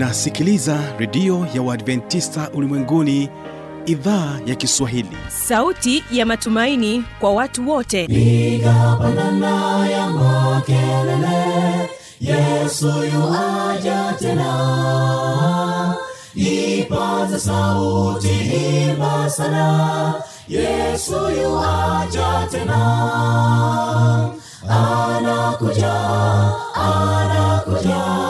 unasikiliza redio ya uadventista ulimwenguni idhaa ya kiswahili. Sauti ya matumaini kwa watu wote. Piga pandana ya makelele yesu yuaja tena. Ipaza sauti imba sana yesu yuaja tena. Anakuja anakuja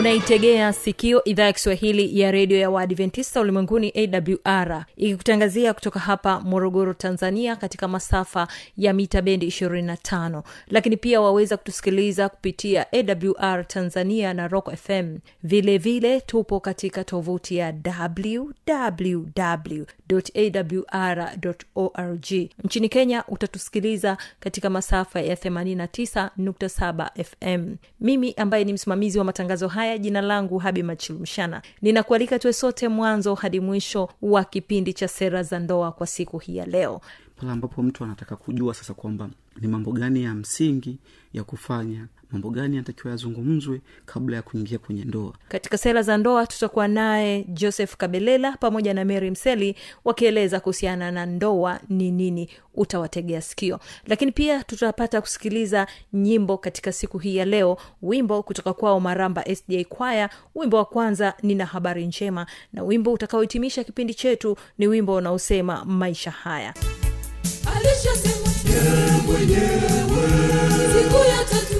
unaitegea sikio idhaa ya kiswahili ya redio ya waadventista ulimwenguni awr ikikutangazia kutoka hapa morogoro tanzania katika masafa ya mita bendi 25 lakini pia waweza kutusikiliza kupitia awr tanzania na rock fm vilevile vile tupo katika tovuti ya www awr org. Nchini kenya utatusikiliza katika masafa ya 89.7 fm mimi ambaye ni msimamizi wa matangazo haya jina langu habi machilumshana. Ninakualika tuwe sote mwanzo hadi mwisho wa kipindi cha sera za ndoa kwa siku hii ya leo. Pale ambapo mtu anataka kujua sasa kwamba ni mambo gani ya msingi ya kufanya mambo gani yanatakiwa yazungumzwe kabla ya kuingia kwenye ndoa. Katika sera za ndoa tutakuwa naye joseph kabelela pamoja na mary mseli wakieleza kuhusiana na ndoa ni nini utawategea sikio. Lakini pia tutapata kusikiliza nyimbo katika siku hii ya leo. Wimbo kutoka kwao maramba sda kwaya wimbo wa kwanza nina habari njema. Na wimbo utakaohitimisha kipindi chetu ni wimbo unaosema maisha haya. Alishasema mwenyewe siku ya tatu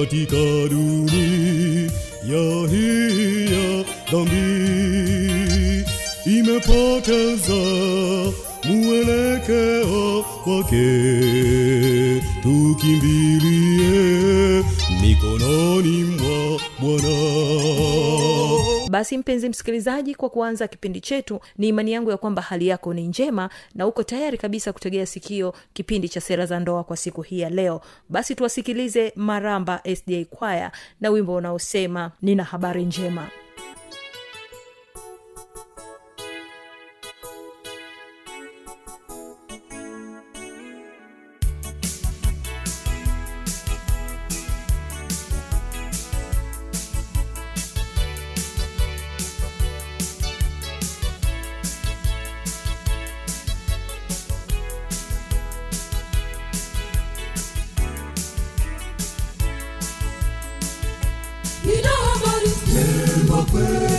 katika dunia hii ya dhambi imepoteza mwelekeo wake. Tukimbilie mikononi mwa bwana basi mpenzi msikilizaji kwa kuanza kipindi chetu ni imani yangu ya kwamba hali yako ni njema na uko tayari kabisa kutegea sikio kipindi cha sera za ndoa kwa siku hii ya leo. Basi tuwasikilize maramba sda kwaya na wimbo unaosema nina habari njema njema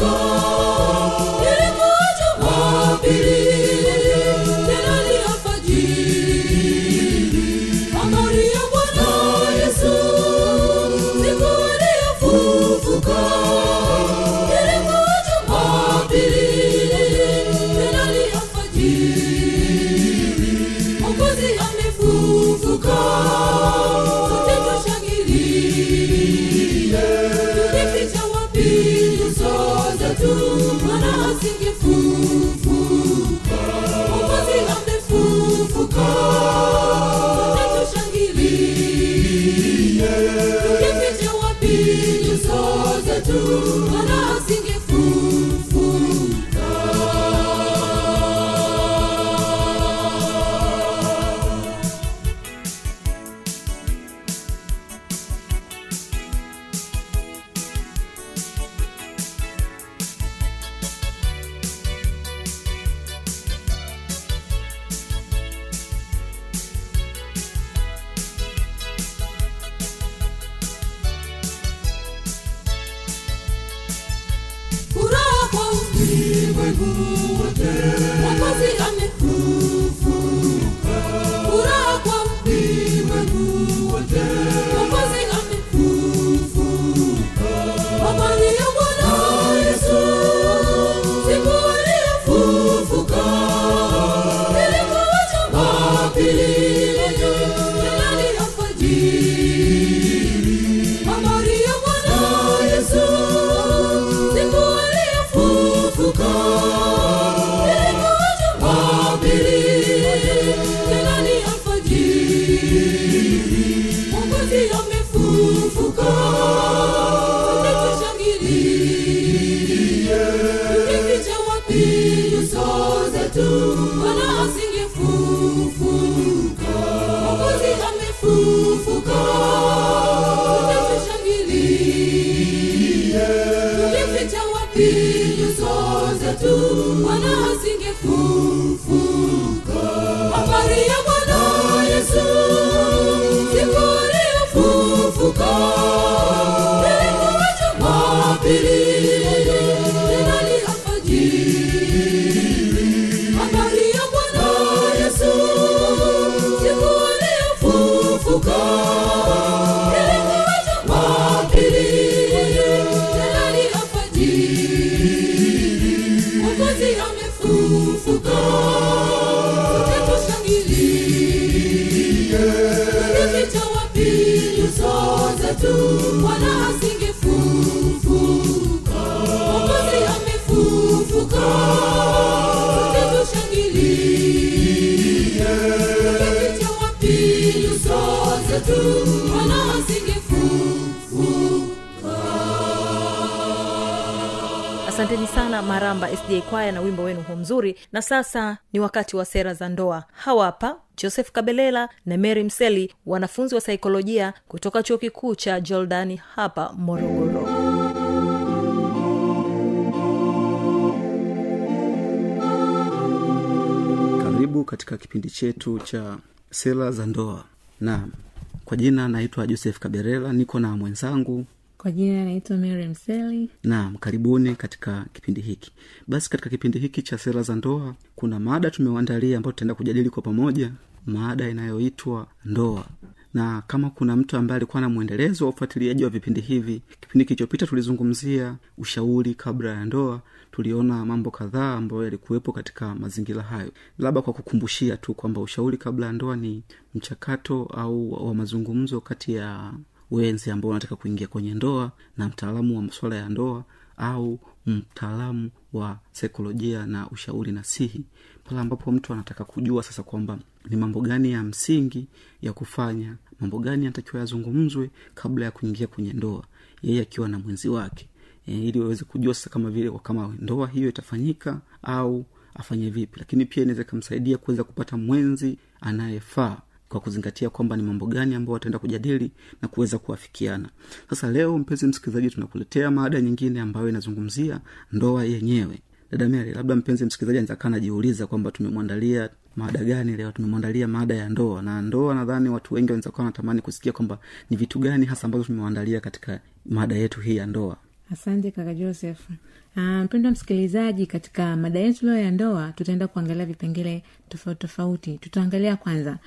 aliyofufuka ulimwengu wote sana maramba sda kwaya na wimbo wenu hu mzuri. Na sasa ni wakati wa sera za ndoa. Hawa hapa joseph kabelela na mary mseli wanafunzi wa saikolojia kutoka chuo kikuu cha jordani hapa morogoro. Karibu katika kipindi chetu cha sera za ndoa. Na kwa jina naitwa joseph kaberela niko na mwenzangu kwa jina naitwa mary mseli. Naam karibuni katika kipindi hiki. Basi katika kipindi hiki cha sera za ndoa kuna mada tumewaandalia ambayo tutaenda kujadili kwa pamoja. Mada inayoitwa ndoa. Na kama kuna mtu ambaye alikuwa na mwendelezo wa ufuatiliaji wa vipindi hivi kipindi kilichopita tulizungumzia ushauri kabla ya ndoa. Tuliona mambo kadhaa ambayo yalikuwepo katika mazingira hayo. Labda kwa kukumbushia tu kwamba ushauri kabla ya ndoa ni mchakato au wa mazungumzo kati ya wenzi ambao unataka kuingia kwenye ndoa na mtaalamu wa masuala ya ndoa au mtaalamu wa saikolojia na ushauri nasihi. Pale ambapo mtu anataka kujua sasa kwamba ni mambo gani ya msingi ya kufanya mambo gani yanatakiwa yazungumzwe kabla ya kuingia kwenye ndoa yeye akiwa na mwenzi wake. E, ili waweze kujua sasa kama vile kama ndoa hiyo itafanyika au afanye vipi. Lakini pia inaweza ikamsaidia kuweza kupata mwenzi anayefaa kwa kuzingatia kwamba ni mambo gani ambao wataenda kujadili na kuweza kuafikiana. Sasa leo mpenzi msikilizaji tunakuletea mada nyingine ambayo inazungumzia ndoa yenyewe. Dada mary labda mpenzi msikilizaji anaezakaa najiuliza kwamba tumemwandalia mada gani leo? Tumemwandalia mada ya ndoa. Na ndoa nadhani watu wengi wanaweza wanatamani kusikia kwamba ni vitu gani hasa ambazo tumewaandalia katika mada yetu hii ya ndoa. Asante kaka joseph. Ah, mpendwa msikilizaji katika mada yetu leo ya ndoa tutaenda kuangalia vipengele tofauti tofauti. Tutaangalia kwanza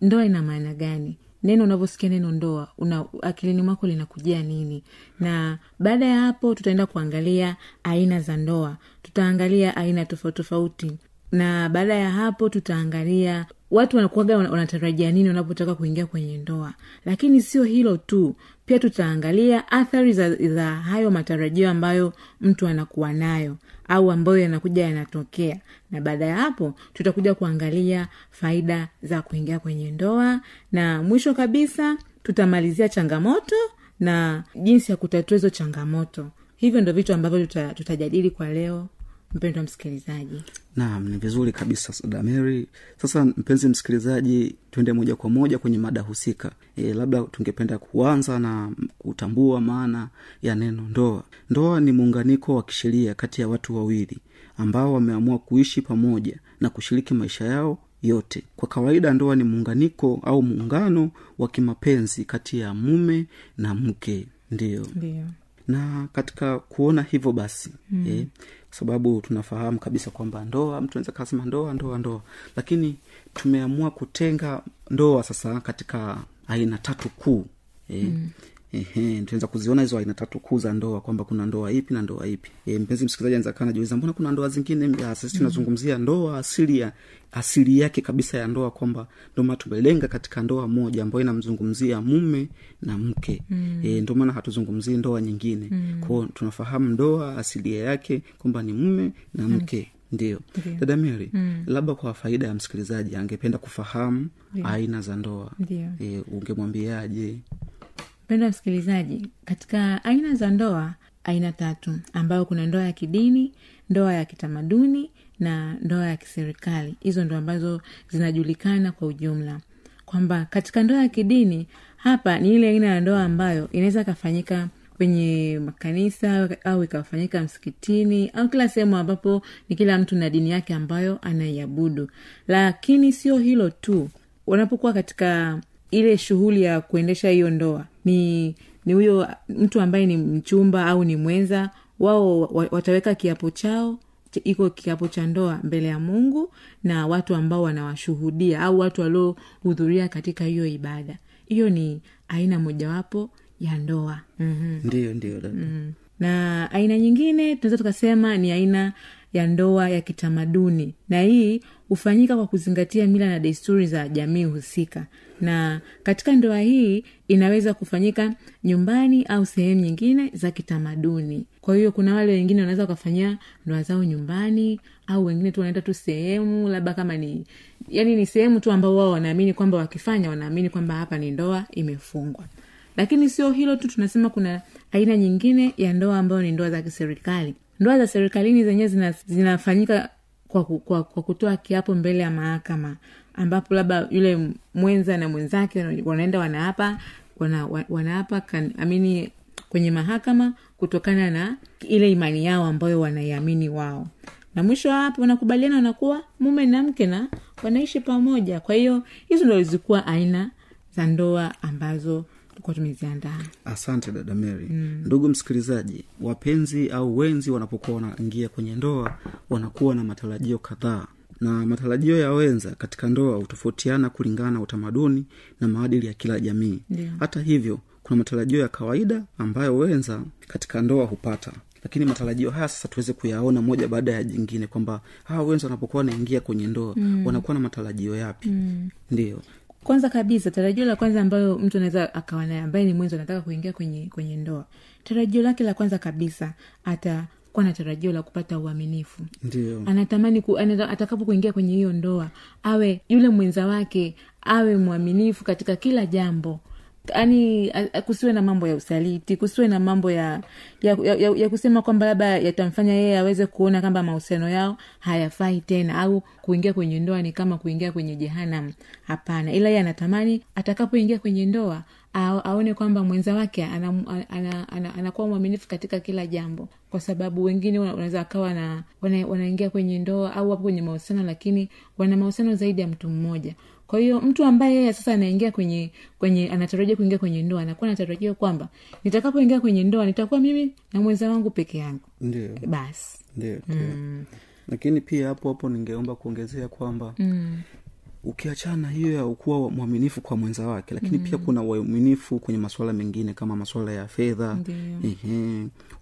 ndoa ina maana gani? Neno unavyosikia neno ndoa una akilini mwako linakujia nini? Na baada ya hapo tutaenda kuangalia aina za ndoa. Tutaangalia aina tofauti tofauti. Na baada ya hapo tutaangalia watu wanakuaga wanatarajia nini wanapotaka kuingia kwenye ndoa. Lakini sio hilo tu pia tutaangalia athari za, za hayo matarajio ambayo mtu anakuwa nayo au ambayo yanakuja yanatokea. Na baada ya hapo tutakuja kuangalia faida za kuingia kwenye ndoa. Na mwisho kabisa tutamalizia changamoto na jinsi ya kutatua hizo changamoto. Hivyo ndo vitu ambavyo tuta, tutajadili kwa leo mpendwa msikilizaji. Naam ni vizuri kabisa sadameri sasa mpenzi msikilizaji tuende moja kwa moja kwenye mada husika. E, labda tungependa kuanza na kutambua maana ya neno ndoa. Ndoa ni muunganiko wa kisheria kati ya watu wawili ambao wameamua kuishi pamoja na kushiriki maisha yao yote. Kwa kawaida ndoa ni muunganiko au muungano wa kimapenzi kati ya mume na mke. Ndiyo ndio. Na katika kuona hivyo basi mm. eh, sababu tunafahamu kabisa kwamba ndoa mtu anaweza kasema ndoa ndoa ndoa. Lakini tumeamua kutenga ndoa sasa katika aina tatu kuu eh, mm Ehe, tunaweza kuziona hizo aina tatu kuu za ndoa kwamba kuna ndoa ipi na ndoa ipi. E, mpenzi msikilizaji anaweza kaa najiuliza mbona kuna ndoa zingine? Sisi tunazungumzia ndoa asili ya asili yake kabisa ya ndoa kwamba ndio maana tumelenga katika ndoa moja ambayo inamzungumzia mume na mke. Mm. e, ndio maana hatuzungumzii ndoa nyingine. Mm. kwao tunafahamu ndoa asilia yake kwamba ni mume na mke. Ndio. Dada mary mm. labda kwa faida ya msikilizaji angependa kufahamu aina za ndoa. E, ungemwambiaje mpendwa msikilizaji katika aina za ndoa aina tatu ambayo kuna ndoa ya kidini ndoa ya kitamaduni na ndoa ya kiserikali. Hizo ndo ambazo zinajulikana kwa ujumla. Kwamba katika ndoa ya kidini hapa ni ile aina ya ndoa ambayo inaweza ikafanyika kwenye makanisa au ikafanyika msikitini au kila sehemu ambapo ni kila mtu na dini yake ambayo anaiabudu. Lakini sio hilo tu. Unapokuwa katika ile shughuli ya kuendesha hiyo ndoa ni ni huyo mtu ambaye ni mchumba au ni mwenza wao wataweka kiapo chao iko kiapo cha ndoa mbele ya mungu na watu ambao wanawashuhudia au watu waliohudhuria katika hiyo ibada. Hiyo ni aina mojawapo ya ndoa. Mm-hmm ndiyo ndiyo dada mm. na aina nyingine tunaweza tukasema ni aina ya ndoa ya kitamaduni. Na hii hufanyika kwa kuzingatia mila na desturi za jamii husika. Na katika ndoa hii inaweza kufanyika nyumbani au sehemu nyingine za kitamaduni. Kwa hiyo kuna wale wengine wanaweza wakafanyia ndoa zao nyumbani au wengine tu wanaenda tu sehemu labda kama ni yani ni sehemu tu ambao wao wanaamini kwamba wakifanya wanaamini kwamba hapa ni ndoa imefungwa. Lakini sio hilo tu tunasema kuna aina nyingine ya ndoa ambayo ni ndoa za kiserikali. Ndoa za serikalini zenyewe zina, zinafanyika kwa, kwa, kwa kutoa kiapo mbele ya mahakama ambapo labda yule mwenza na mwenzake wanaenda wanaapa wana, wa- wanaapa kan, amini kwenye mahakama kutokana na ile imani yao ambayo wanaiamini wao. Na mwisho wa hapo wanakubaliana wanakuwa mume na mke na wanaishi pamoja. Kwa hiyo hizo ndo zilikuwa aina za ndoa ambazo tulikuwa tumeziandaa asante dada mary mm. ndugu msikilizaji wapenzi au wenzi wanapokuwa wanaingia kwenye ndoa wanakuwa na matarajio kadhaa na matarajio ya wenza katika ndoa hutofautiana kulingana na utamaduni na maadili ya kila jamii yeah. hata hivyo kuna matarajio ya kawaida ambayo wenza katika ndoa hupata lakini matarajio haya sasa tuweze kuyaona moja baada ya jingine kwamba hawa wenza wanapokuwa wanaingia kwenye ndoa mm. wanakuwa na matarajio yapi mm. ndiyo kwanza kabisa tarajio la kwanza ambayo mtu anaweza akawa naye ambaye ni mwenzi anataka kuingia kwenye kwenye ndoa. Tarajio lake la kwanza kabisa atakuwa na tarajio la kupata uaminifu. Ndio. Anatamani ku, anata- atakapo kuingia kwenye hiyo ndoa awe yule mwenza wake awe mwaminifu katika kila jambo yani kusiwe na mambo ya usaliti kusiwe na mambo ya ya, ya, ya, kusema kwamba labda yatamfanya yeye aweze kuona kwamba mahusiano yao hayafai tena au kuingia kwenye ndoa ni kama kuingia kwenye jehanam hapana. Ila yeye anatamani atakapoingia kwenye ndoa aone kwamba mwenza wake anakuwa ana, ana, ana, mwaminifu katika kila jambo. Kwa sababu wengine wana- wanaweza wakawa na wana, wanaingia kwenye ndoa au wapo kwenye mahusiano lakini wana mahusiano zaidi ya mtu mmoja kwa hiyo mtu ambaye yeye sasa anaingia kwenye kwenye anatarajia kuingia kwenye ndoa anakuwa anatarajia kwamba nitakapoingia kwenye ndoa nitakuwa mimi na mwenza wangu peke yangu ndio basi ndio mm. lakini pia hapo hapo ningeomba kuongezea kwamba mm. Ukiachana hiyo ya kuwa mwaminifu kwa mwenza wake lakini mm. pia kuna uaminifu kwenye masuala mengine kama masuala ya fedha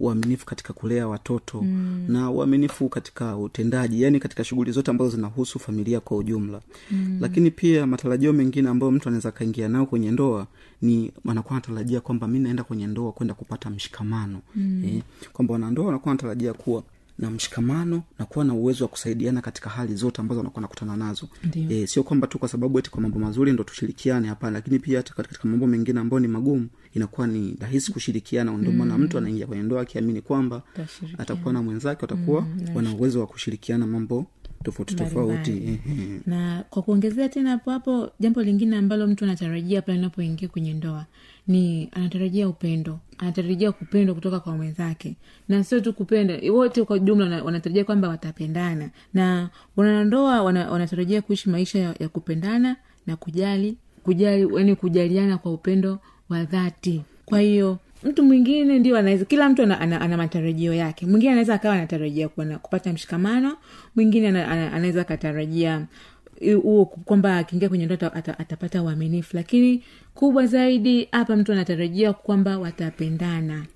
uaminifu katika kulea watoto mm. na uaminifu katika utendaji yani katika shughuli zote ambazo zinahusu familia kwa ujumla mm. lakini pia matarajio mengine ambayo mtu anaweza akaingia nao kwenye ndoa ni anakuwa anatarajia kwamba mi naenda kwenye ndoa kwenda kupata mshikamano mm. eh, kwamba wanandoa wanakuwa wanatarajia kuwa na mshikamano na kuwa na uwezo wa kusaidiana katika hali zote ambazo wanakuwa nakutana nazo. E, sio kwamba tu kwa sababu eti kwa mambo mazuri ndo tushirikiane hapana lakini pia hata katika mambo mengine ambayo ni magumu inakuwa ni rahisi kushirikiana. Ndio maana mtu anaingia kwenye ndoa akiamini kwamba atakuwa na mwenzake watakuwa wana uwezo wa kushirikiana mambo tofauti tofauti. Na kwa kuongezea tena hapo hapo jambo lingine ambalo mtu anatarajia pale anapoingia kwenye ndoa ni anatarajia upendo. Anatarajia kupendwa kutoka kwa mwenzake. Na sio tu kupenda wote kwa jumla wanatarajia kwamba watapendana. Na wanandoa wana, wanatarajia kuishi maisha ya, ya kupendana na kujali kujali yani kujaliana kwa upendo wa dhati. Kwa hiyo mtu mwingine ndio anaweza kila mtu ana, ana, ana matarajio yake. Mwingine anaweza akawa anatarajia kuwa na- kupata mshikamano mwingine ana- ana- anaweza akatarajia huo kwamba akiingia kwenye ndoa ata- ata- atapata uaminifu. Lakini kubwa zaidi hapa mtu anatarajia kwamba watapendana.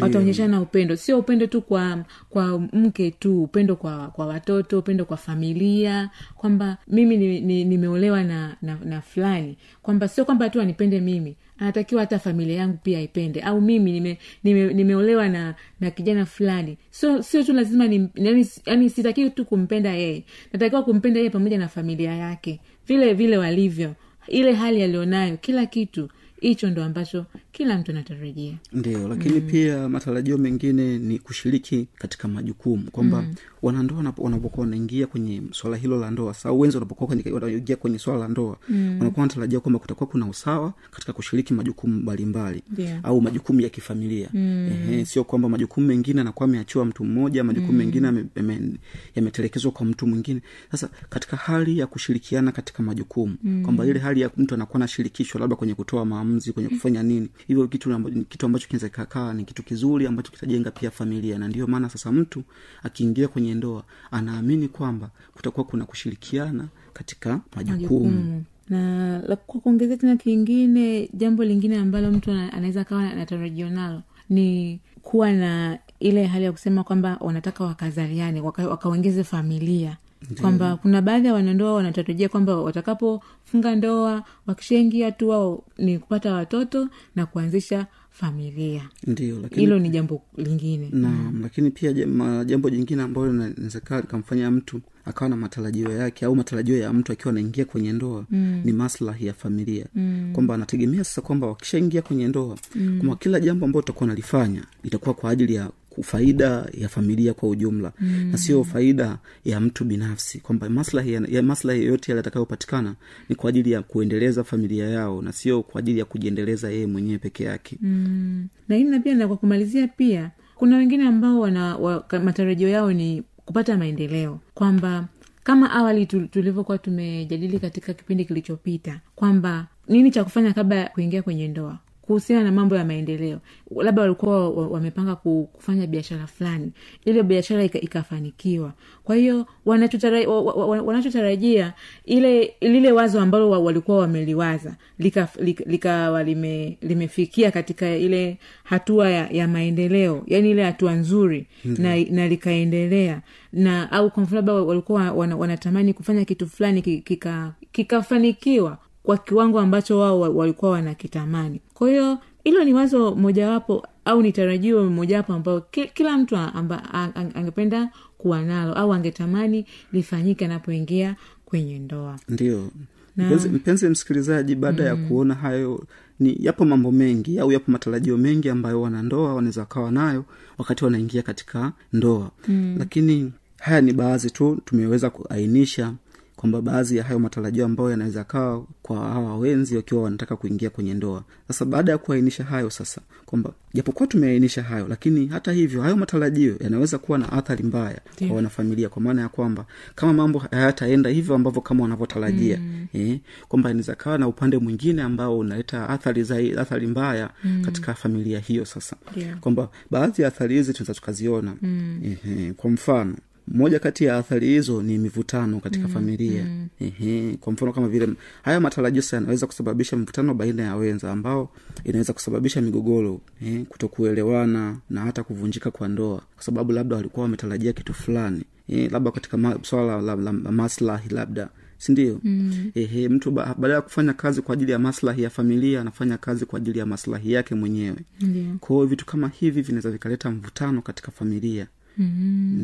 Wataonyeshana upendo. Sio upendo tu kwa kwa mke tu upendo kwa kwa watoto upendo kwa familia. Kwamba mimi nimeolewa ni, ni na, na, na fulani. Kwamba sio kwamba tu anipende mimi anatakiwa hata familia yangu pia ipende. Au mimi nime, nime, nimeolewa na na kijana fulani. Sio sio tu lazima ni yani, yani sitakiwi tu kumpenda yeye. Natakiwa kumpenda yeye pamoja na familia yake. Vile vile walivyo. Ile hali alionayo kila kitu hicho ndo ambacho kila mtu anatarajia ndio lakini mm. pia matarajio mengine ni kushiriki katika majukumu kwamba mm. wanandoa wanapokuwa wanaingia kwenye swala hilo la ndoa sau wenzi wanapokuwa wanaingia kwenye swala la ndoa mm. wanakuwa wanatarajia kwamba kutakuwa kuna usawa katika kushiriki majukumu mbalimbali yeah. au majukumu ya kifamilia mm. Ehe, sio kwamba majukumu mengine anakuwa ameachiwa mtu mmoja majukumu mm. mengine yametelekezwa kwa mtu mwingine sasa katika hali ya kushirikiana katika majukumu mm. kwamba ile hali ya mtu anakuwa anashirikishwa labda kwenye kutoa maamuzi kwenye kufanya nini hivyo kitu amba- kitu ambacho kinaweza kikakaa ni kitu kizuri ambacho kitajenga pia familia. Na ndio maana sasa mtu akiingia kwenye ndoa anaamini kwamba kutakuwa kuna kushirikiana katika majukumu. Na la- kwa kuongezea tena kingine jambo lingine ambalo mtu anaweza kawa anatarajio nalo ni kuwa na ile hali ya kusema kwamba wanataka wakazaliane waka- familia kwamba kuna baadhi ya wanandoa wanatarajia kwamba watakapofunga ndoa wakishaingia tu wao ni kupata watoto na kuanzisha familia ndio lakini hilo ni jambo lingine naam lakini pia jambo jingine ambalo linawezekana likamfanya mtu akawa na matarajio yake au matarajio ya mtu akiwa anaingia kwenye ndoa mm. ni maslahi ya familia mm. kwamba anategemea sasa kwamba wakishaingia kwenye ndoa mm. kwamba kila jambo ambalo utakuwa nalifanya litakuwa kwa ajili ya faida ya familia kwa ujumla mm. na sio faida ya mtu binafsi kwamba maslahi ya, maslahi yoyote yale yatakayopatikana ni kwa ajili ya kuendeleza familia yao na sio kwa ajili ya kujiendeleza yeye mwenyewe peke yake mm. lakini na pia na kwa kumalizia pia kuna wengine ambao wana wa, matarajio yao ni kupata maendeleo kwamba kama awali tu- tulivyokuwa tumejadili katika kipindi kilichopita kwamba nini cha kufanya kabla ya kuingia kwenye ndoa kuhusiana na mambo ya maendeleo. Labda walikuwa wamepanga ku- kufanya biashara fulani. Ile biashara ikafanikiwa. Kwa hiyo wanachotara- wa- wa- wa- wanachotarajia ile lile wazo ambalo walikuwa wameliwaza likawa lika, lika lime, limefikia katika ile hatua ya, ya maendeleo yani ile hatua nzuri na, na likaendelea. Na au kwa mfano labda walikuwa wanatamani kufanya kitu fulani kikafanikiwa kika- kwa kiwango ambacho wao wa- walikuwa wanakitamani kwa hiyo hilo ni wazo mojawapo au ni tarajio mojawapo ambayo kila mtu amba, ang- ang- angependa kuwa nalo au angetamani lifanyike anapoingia kwenye ndoa ndio mpenzi, mpenzi msikilizaji baada mm. ya kuona hayo ni yapo mambo mengi au yapo matarajio mengi ambayo wanandoa wanaweza wakawa nayo wakati wanaingia katika ndoa mm. lakini haya ni baadhi tu tumeweza kuainisha kwamba baadhi ya hayo matarajio ambayo yanaweza kawa kwa hawa wenzi wakiwa wanataka kuingia kwenye ndoa sasa baada ya kuainisha hayo sasa kwamba japokuwa tumeainisha hayo lakini hata hivyo hayo matarajio yanaweza kuwa na athari mbaya kwa wanafamilia kwa maana ya kwamba kama mambo hayataenda hivyo ambavyo kama wanavyotarajia mm. eh, kwamba inaweza kawa na upande mwingine ambao unaleta athari zai, athari mbaya mm. katika familia hiyo sasa yeah. kwamba baadhi ya athari hizi tunaweza tukaziona mm. eh, kwa mfano moja kati ya athari hizo ni mivutano katika mm, familia mm. Ehe, kwa mfano kama vile haya matarajio yanaweza kusababisha mvutano baina ya wenza ambao inaweza kusababisha migogoro eh, kutokuelewana na hata kuvunjika kwa ndoa kwa sababu labda walikuwa wametarajia kitu fulani eh, labda katika ma, swala la, la, la maslahi labda sindio mm. ehe mtu ba- baada ya kufanya kazi kwa ajili ya maslahi ya familia anafanya kazi kwa ajili ya maslahi yake mwenyewe yeah. kwa hiyo vitu kama hivi vinaweza vikaleta mvutano katika familia mm-hmm.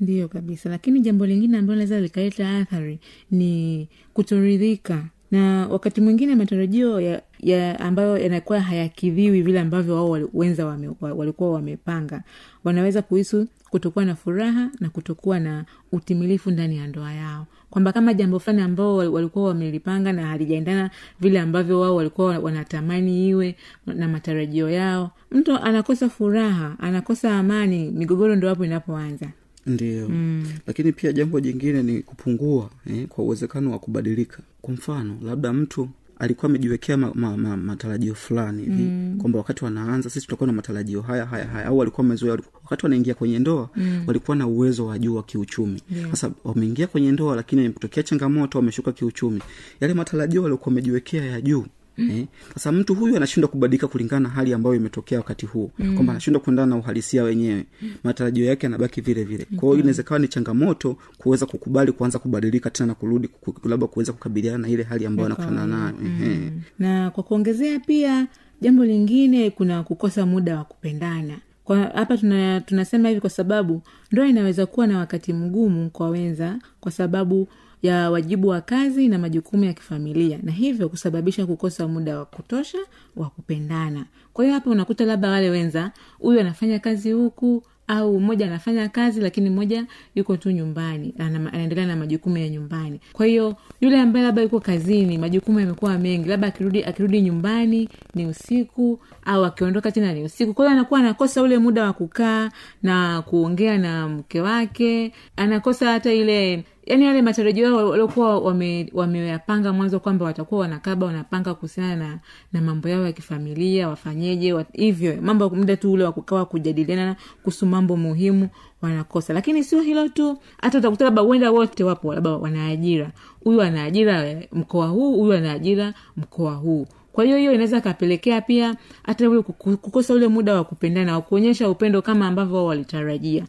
ndio. Kabisa. Lakini jambo lingine ambalo linaweza likaleta athari ni kutoridhika. Na wakati mwingine matarajio ya, ya ambayo yanakuwa hayakidhiwi vile ambavyo wao wenza wame, walikuwa wamepanga. Wanaweza kuhisu kutokuwa na furaha na kutokuwa na utimilifu ndani ya ndoa yao kwamba kama jambo fulani ambao walikuwa wamelipanga na halijaendana vile ambavyo wao walikuwa wanatamani iwe na matarajio yao mtu anakosa furaha anakosa amani migogoro ndo hapo inapoanza. Ndio. Mm. lakini pia jambo jingine ni kupungua eh, kwa uwezekano wa kubadilika. Kwa mfano labda mtu alikuwa amejiwekea ma, ma, ma, matarajio fulani hivi mm. kwamba wakati wanaanza sisi tutakuwa na matarajio haya haya haya au walikuwa wamezoea wakati wanaingia kwenye ndoa mm. walikuwa na uwezo wa juu wa kiuchumi sasa yeah. wameingia kwenye ndoa lakini tokea changamoto wameshuka kiuchumi yale matarajio waliokuwa wamejiwekea ya juu Eh, sasa mtu huyu anashindwa kubadilika kulingana na hali ambayo imetokea wakati huo. Mm. kwamba anashindwa kuendana na uhalisia wenyewe. Matarajio yake yanabaki vile vile. Kwa hiyo inaweza kawa ni changamoto kuweza kukubali kuanza kubadilika tena na kurudi labda kuweza kukabiliana na ile hali ambayo anakutana nayo. Ehe. na kwa kuongezea pia jambo lingine kuna kukosa muda wa kupendana. Kwa hapa tuna, tunasema hivi kwa sababu ndoa inaweza kuwa na wakati mgumu kwa wenza kwa sababu ya wajibu wa kazi na majukumu ya kifamilia na hivyo kusababisha kukosa muda wa kutosha wa kupendana. Kwa hiyo hapa unakuta labda wale wenza huyu anafanya kazi huku au mmoja anafanya kazi lakini mmoja yuko tu nyumbani anaendelea na majukumu ya nyumbani. Kwa hiyo yule ambaye labda yuko kazini majukumu yamekuwa mengi labda akirudi akirudi nyumbani ni usiku au akiondoka tena ni usiku. Kwa hiyo anakuwa anakosa ule muda wa kukaa na kuongea na mke wake anakosa hata ile yani yale matarajio yao waliokuwa wame- wameyapanga mwanzo kwamba watakuwa wanakaba wanapanga kuhusiana na, na mambo yao ya kifamilia wafanyeje wat, hivyo mambo muda tu ule wakukawa kujadiliana kuhusu mambo muhimu wanakosa. Lakini sio hilo tu hata utakuta labda huenda wote wapo labda wanaajira huyu anaajira eh, mkoa huu huyu anaajira mkoa huu kwa hiyo hiyo inaweza kapelekea pia hata ule kukosa ule muda wa kupendana wa kuonyesha upendo kama ambavyo wao walitarajia.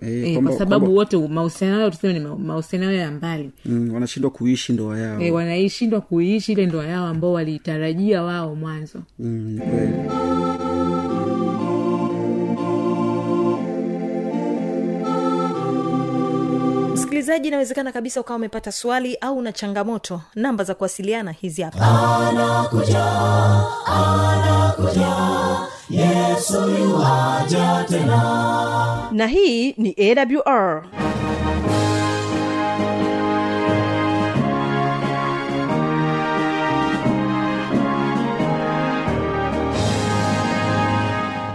Eh, e, kwa sababu wote mahusiano yao tuseme ni ma- mahusiano yao ya mbali. Mm, wanashindwa kuishi ndoa yao. E, wanaishindwa kuiishi ile ndoa yao ambao waliitarajia wao mwanzo. Mm, kweli msikilizaji inawezekana kabisa ukawa umepata swali au una changamoto. Namba za kuwasiliana hizi hapa. Na hii ni awr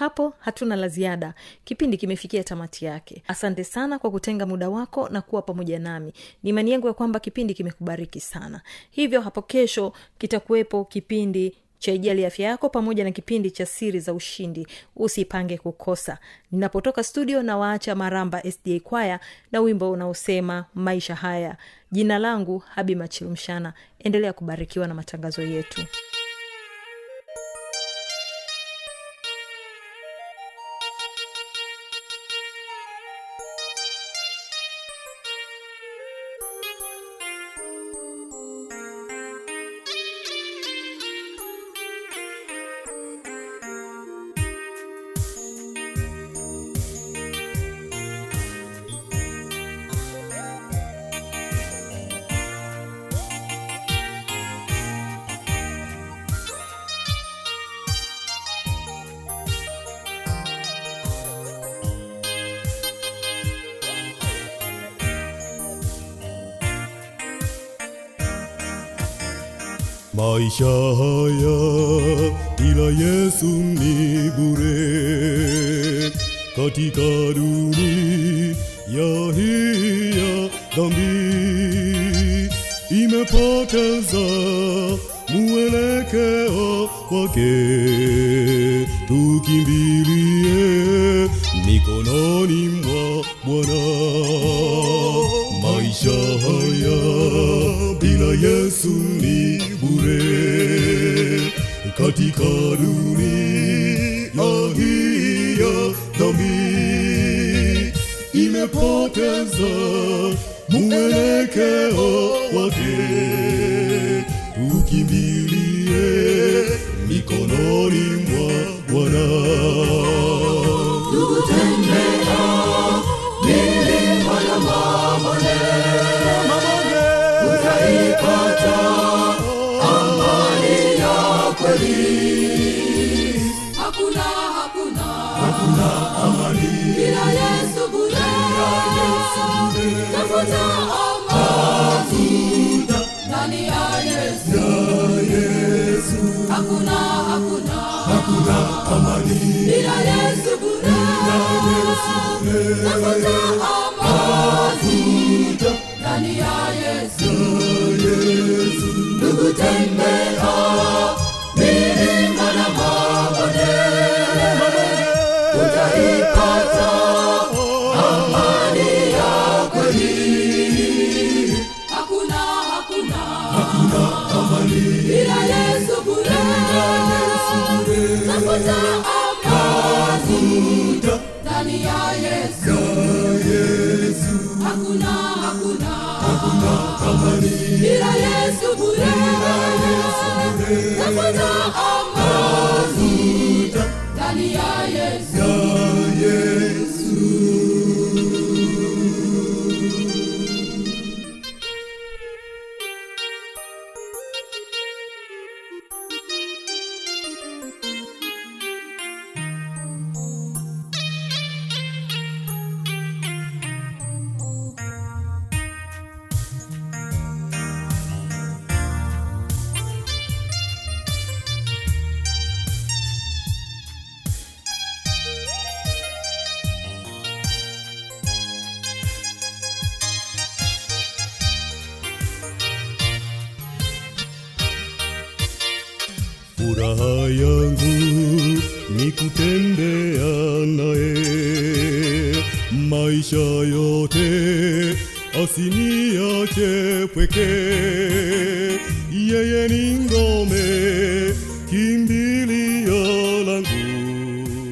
hapo hatuna la ziada. Kipindi kimefikia tamati yake. Asante sana kwa kutenga muda wako na kuwa pamoja nami. Ni imani yangu ya kwamba kipindi kimekubariki sana. Hivyo hapo kesho kitakuwepo kipindi cha ijali afya yako pamoja na kipindi cha siri za ushindi. Usipange kukosa. Ninapotoka studio na waacha maramba sda kwaya na wimbo unaosema maisha haya. Jina langu habi machilumshana. Endelea kubarikiwa na matangazo yetu maisha haya bila yesu ni bure. Katika dunia hii ya dhambi imepoteza mwelekeo wake. Tukimbilie mikononi mwa bwana. Maisha haya bila yesu ni bure katika dunia hii ya dhambi. Imepoteza mwelekeo wake. Ukimbilie mikononi mwa bwana. Hakuna tafuta amani ndani ya yesu? Hakuna hakuna. Hakuna amani. Bila yesu bure. Tafuta amani ndani ya yesu? Ndugu tembea bila yesu bure. Tafuta amani. Ndani ya yesu maisha yote asiniache pweke